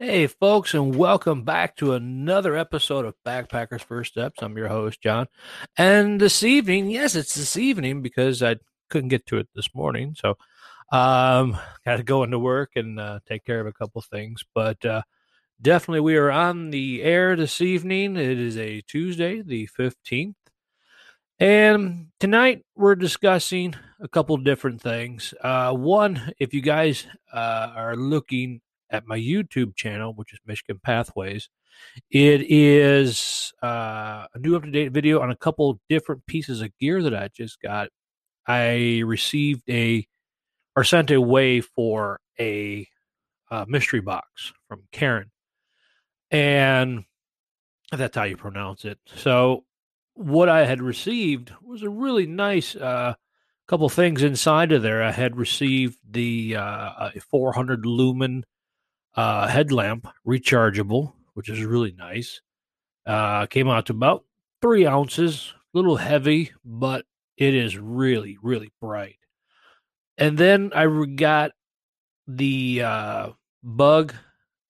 Hey, folks, and welcome back to another episode of Backpackers First Steps. I'm your host, John. And this evening, yes, it's this evening because I couldn't get to it this morning. So, um, got to go into work and uh, take care of a couple things. But uh, definitely, we are on the air this evening. It is a Tuesday, the 15th. And tonight we're discussing a couple different things. Uh, one, if you guys uh, are looking at my YouTube channel, which is Michigan Pathways. It is uh, a new up to date video on a couple different pieces of gear that I just got. I received a or sent away for a uh, mystery box from Cairn, and that's how you pronounce it. So, what I had received was a really nice uh, couple things inside of there. I had received the uh, 400 lumen uh, headlamp, rechargeable, which is really nice. Uh, came out to about three ounces, a little heavy, but it is really, really bright. And then I got the uh, bug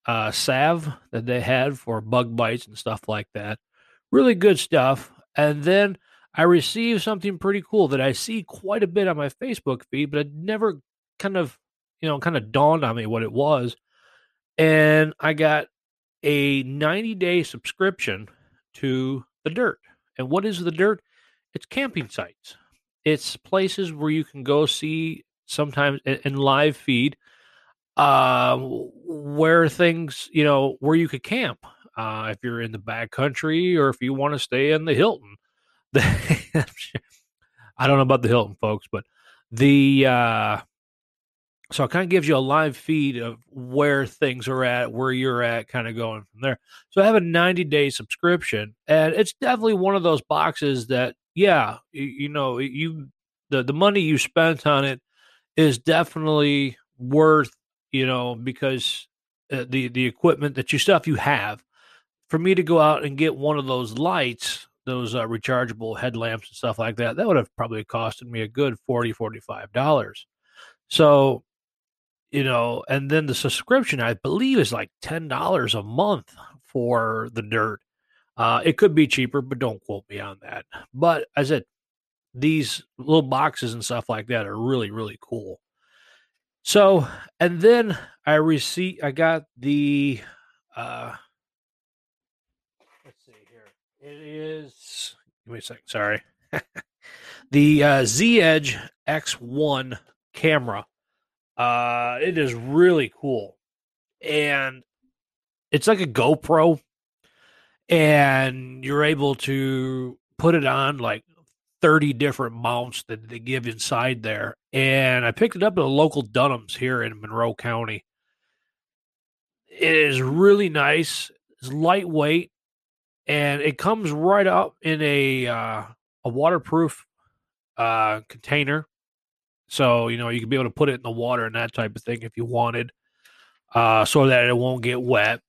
uh, salve that they had for bug bites and stuff like that. Really good stuff. And then I received something pretty cool that I see quite a bit on my Facebook feed, but it never kind of, you know, kind of dawned on me what it was and I got a 90 day subscription to the Dyrt. And what is the Dyrt? It's camping sites. It's places where you can go see sometimes in live feed uh, where things, you know, where you could camp. Uh, if you're in the back country or if you want to stay in the Hilton. I don't know about the Hilton, folks, but the uh, so it kind of gives you a live feed of where things are at, where you're at, kind of going from there. So I have a 90 day subscription, and it's definitely one of those boxes that, yeah, you, you know, you the the money you spent on it is definitely worth, you know, because uh, the the equipment that you stuff you have. For me to go out and get one of those lights, those uh, rechargeable headlamps and stuff like that, that would have probably costed me a good 40 45 dollars. So you know, and then the subscription I believe is like ten dollars a month for the Dyrt. Uh, it could be cheaper, but don't quote me on that. But I said, these little boxes and stuff like that are really really cool. So, and then I received, I got the, uh, let's see here. It is, give me a second, sorry. the uh, Z Edge X1 camera uh, it is really cool, and it's like a GoPro, and you're able to put it on like 30 different mounts that they give inside there. And I picked it up at a local Dunham's here in Monroe County. It is really nice. It's lightweight, and it comes right up in a uh, a waterproof uh, container so, you know, you can be able to put it in the water and that type of thing if you wanted, uh, so that it won't get wet.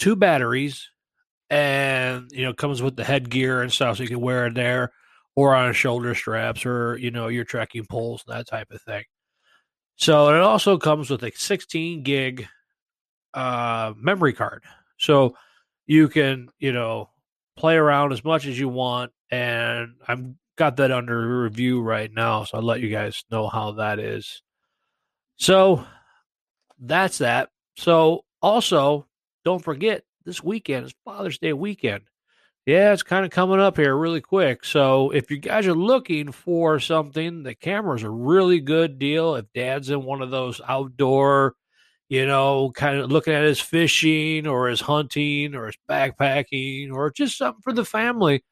Two batteries, and, you know, comes with the headgear and stuff so you can wear it there or on shoulder straps or, you know, your trekking poles, and that type of thing. So it also comes with a 16 gig uh, memory card. So you can, you know, play around as much as you want. And I'm got that under review right now, so I'll let you guys know how that is. So that's that. So also, don't forget this weekend is Father's Day weekend. Yeah, it's kind of coming up here really quick. So if you guys are looking for something, the camera's a really good deal. If dad's in one of those outdoor, you know, kind of looking at his fishing or his hunting or his backpacking or just something for the family,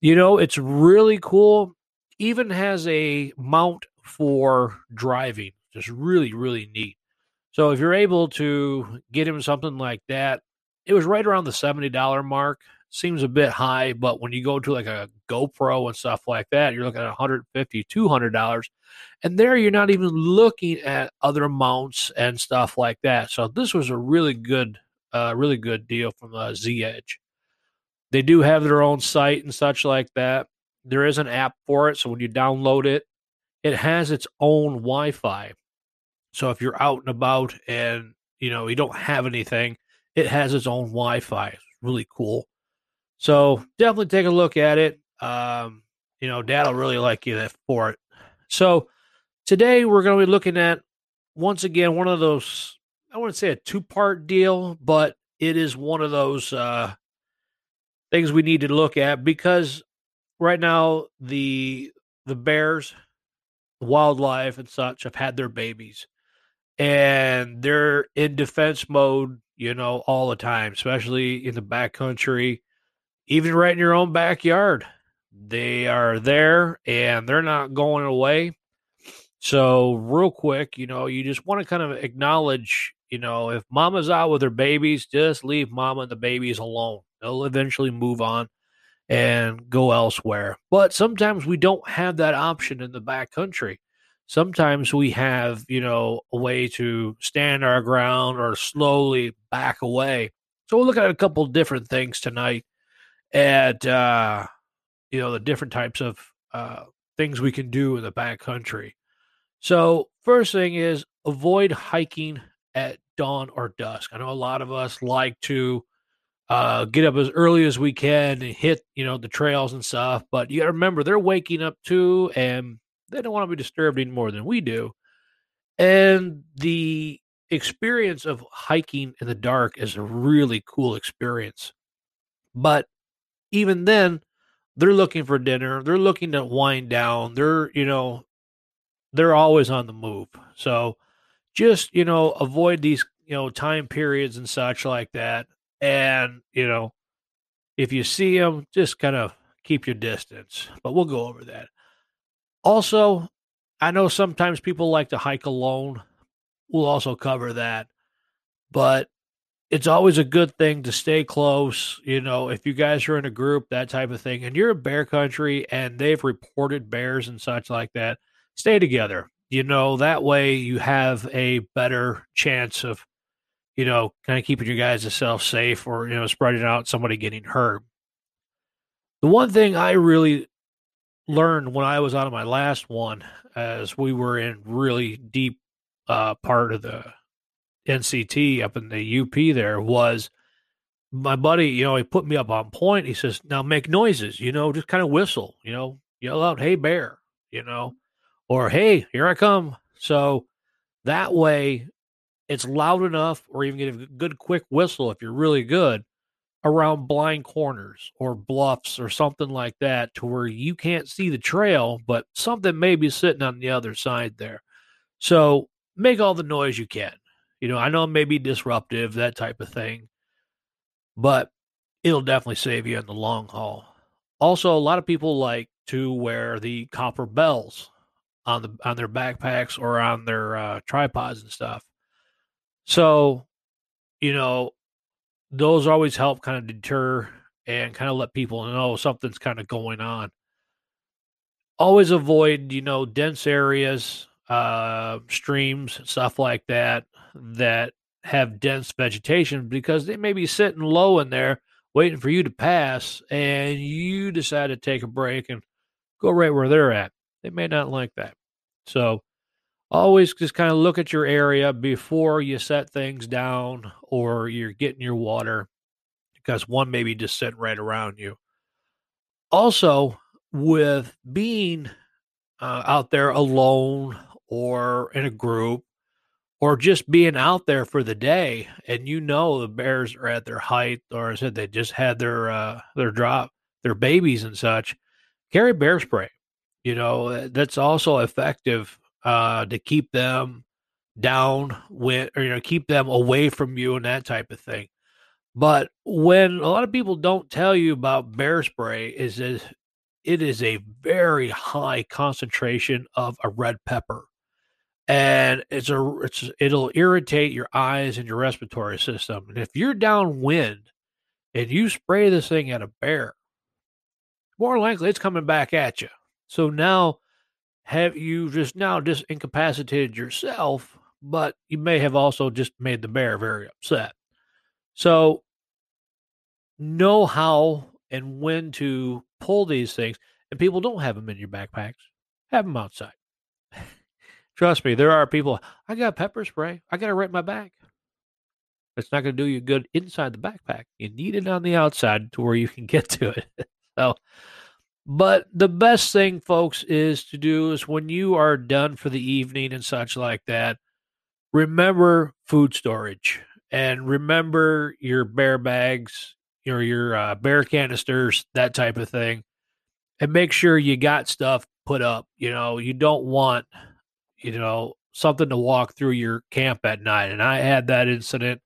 you know, it's really cool. Even has a mount for driving. Just really, really neat. So if you're able to get him something like that, it was right around the $70 mark. Seems a bit high, but when you go to like a GoPro and stuff like that, you're looking at 150 $200. And there you're not even looking at other mounts and stuff like that. So this was a really good, uh, really good deal from uh, Z Edge. They do have their own site and such like that. There is an app for it, so when you download it, it has its own Wi-Fi. So if you're out and about and you know you don't have anything, it has its own Wi-Fi. It's really cool. So definitely take a look at it. Um, you know, Dad will really like you for it. So today we're going to be looking at once again one of those. I wouldn't say a two-part deal, but it is one of those uh, things we need to look at because right now the the bears, wildlife and such have had their babies, and they're in defense mode. You know, all the time, especially in the backcountry, even right in your own backyard. They are there and they're not going away. So, real quick, you know, you just want to kind of acknowledge, you know, if mama's out with her babies, just leave mama and the babies alone. They'll eventually move on and go elsewhere. But sometimes we don't have that option in the back country. Sometimes we have, you know, a way to stand our ground or slowly back away. So we'll look at a couple different things tonight at uh you know the different types of uh things we can do in the back country. So first thing is avoid hiking at dawn or dusk. I know a lot of us like to uh, get up as early as we can and hit, you know, the trails and stuff. But you got to remember, they're waking up too, and they don't want to be disturbed any more than we do. And the experience of hiking in the dark is a really cool experience. But even then, they're looking for dinner. They're looking to wind down. They're, you know, they're always on the move. So just, you know, avoid these, you know, time periods and such like that and, you know, if you see them, just kind of keep your distance. But we'll go over that. Also, I know sometimes people like to hike alone. We'll also cover that. But it's always a good thing to stay close. You know, if you guys are in a group, that type of thing, and you're in bear country and they've reported bears and such like that, stay together. You know, that way you have a better chance of you know, kind of keeping your guys self safe or, you know, spreading out somebody getting hurt. The one thing I really learned when I was out of my last one, as we were in really deep uh, part of the NCT up in the UP there, was my buddy, you know, he put me up on point. He says, now make noises, you know, just kind of whistle, you know, yell out, hey, bear, you know, or hey, here I come. So that way it's loud enough, or even get a good quick whistle if you're really good around blind corners or bluffs or something like that to where you can't see the trail, but something may be sitting on the other side there. So make all the noise you can. You know, I know it may be disruptive, that type of thing, but it'll definitely save you in the long haul. Also, a lot of people like to wear the copper bells on the on their backpacks or on their uh, tripods and stuff. So, you know, those always help kind of deter and kind of let people know something's kind of going on. Always avoid, you know, dense areas, uh, streams, stuff like that, that have dense vegetation because they may be sitting low in there waiting for you to pass and you decide to take a break and go right where they're at. They may not like that. So, always just kind of look at your area before you set things down or you're getting your water because one may be just sitting right around you. Also, with being uh, out there alone or in a group or just being out there for the day and you know the bears are at their height or I said they just had their uh, their drop their babies and such carry bear spray you know that's also effective uh, to keep them down when or you know keep them away from you and that type of thing. But when a lot of people don't tell you about bear spray is that it is a very high concentration of a red pepper. And it's a it's it'll irritate your eyes and your respiratory system. And if you're downwind and you spray this thing at a bear, more likely it's coming back at you. So now have you just now just incapacitated yourself, but you may have also just made the bear very upset. So know how and when to pull these things. And people don't have them in your backpacks. Have them outside. Trust me, there are people. I got pepper spray. I got it right my bag. It's not going to do you good inside the backpack. You need it on the outside to where you can get to it. so, but the best thing, folks, is to do is when you are done for the evening and such like that, remember food storage and remember your bear bags, your your uh, bear canisters, that type of thing, and make sure you got stuff put up. You know, you don't want, you know, something to walk through your camp at night. And I had that incident.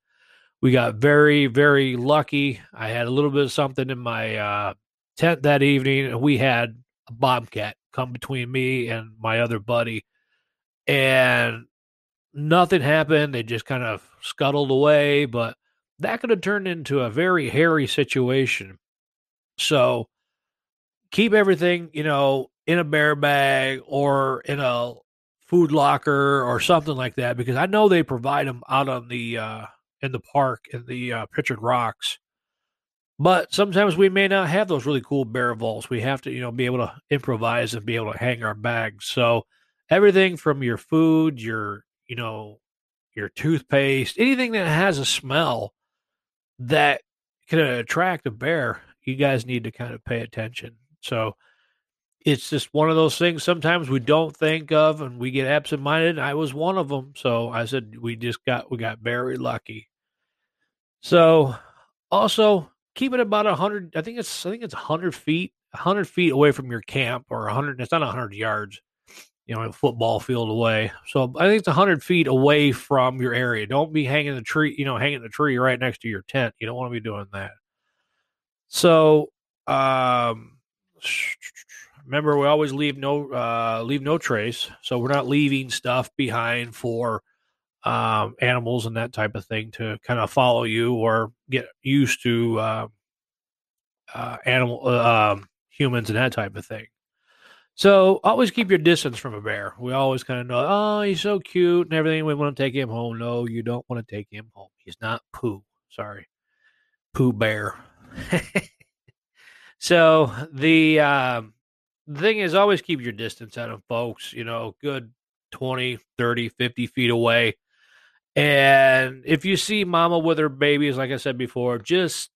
We got very, very lucky. I had a little bit of something in my uh, tent that evening, and we had a bobcat come between me and my other buddy. And nothing happened. They just kind of scuttled away, but that could have turned into a very hairy situation. So keep everything, you know, in a bear bag or in a food locker or something like that because I know they provide them out on the uh in the park in the uh, Pictured Rocks. But sometimes we may not have those really cool bear vaults. We have to, you know, be able to improvise and be able to hang our bags. So everything from your food, your you know, your toothpaste, anything that has a smell that can attract a bear, you guys need to kind of pay attention. So it's just one of those things sometimes we don't think of and we get absent minded. I was one of them. So I said we just got we got very lucky. So also keep it about a hundred I think it's I think it's a hundred feet, a hundred feet away from your camp or a hundred it's not a hundred yards you know, a football field away. So I think it's 100 feet away from your area. Don't be hanging the tree, you know, hanging the tree right next to your tent. You don't want to be doing that. So, um, remember, we always leave no uh, leave no trace. So we're not leaving stuff behind for um, animals and that type of thing to kind of follow you or get used to uh, uh, animal uh, um, humans and that type of thing. So always keep your distance from a bear. We always kind of know, oh, he's so cute and everything. We want to take him home. No, you don't want to take him home. He's not Pooh. Sorry, Pooh Bear. so the uh, the thing is, always keep your distance out of folks. You know, good 20, 30, 50 feet away. And if you see mama with her babies, like I said before, just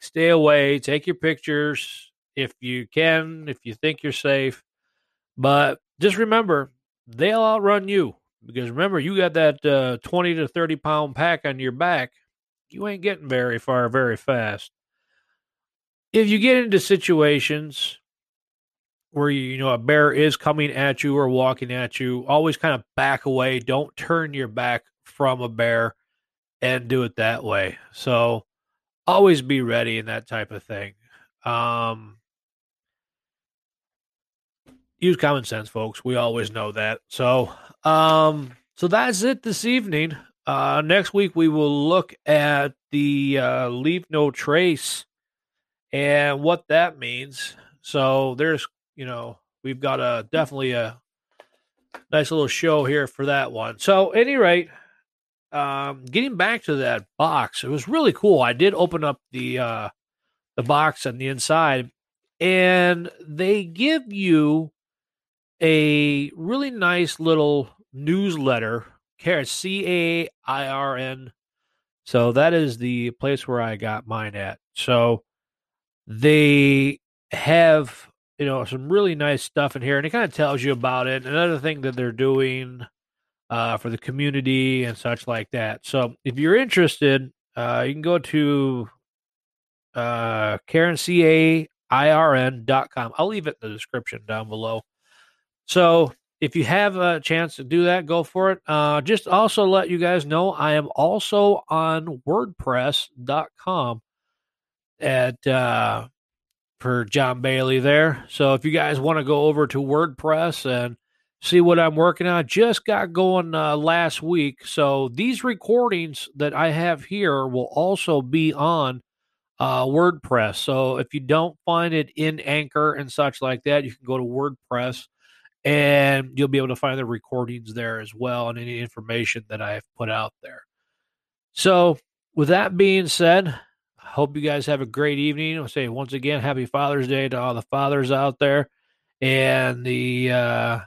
stay away, take your pictures if you can, if you think you're safe. But just remember, they'll outrun you because remember, you got that uh, 20 to 30 pound pack on your back. You ain't getting very far very fast. If you get into situations where you, you know a bear is coming at you or walking at you, always kind of back away. Don't turn your back from a bear and do it that way. So always be ready and that type of thing. Um, use common sense, folks. We always know that. So, um, so that's it this evening. Uh, next week we will look at the uh, leave no trace and what that means. So there's, you know, we've got a definitely a nice little show here for that one. So, any rate, um, getting back to that box, it was really cool. I did open up the uh, the box on the inside, and they give you a really nice little newsletter, C A I R N. So that is the place where I got mine at. So they have, you know, some really nice stuff in here, and it kind of tells you about it. Another thing that they're doing uh, for the community and such like that. So if you're interested, uh, you can go to uh, KarenCAIRN.com. I'll leave it in the description down below. So if you have a chance to do that, go for it. Uh, just also let you guys know I am also on WordPress.com at uh, for John Bailey there. So if you guys want to go over to WordPress and see what I'm working on, just got going uh, last week. So these recordings that I have here will also be on uh, WordPress. So if you don't find it in Anchor and such like that, you can go to WordPress and you'll be able to find the recordings there as well and any information that I have put out there. So, with that being said, I hope you guys have a great evening. I'll say once again, happy Father's Day to all the fathers out there. And the uh,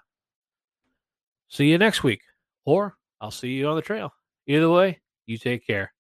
see you next week, or I'll see you on the trail. Either way, you take care.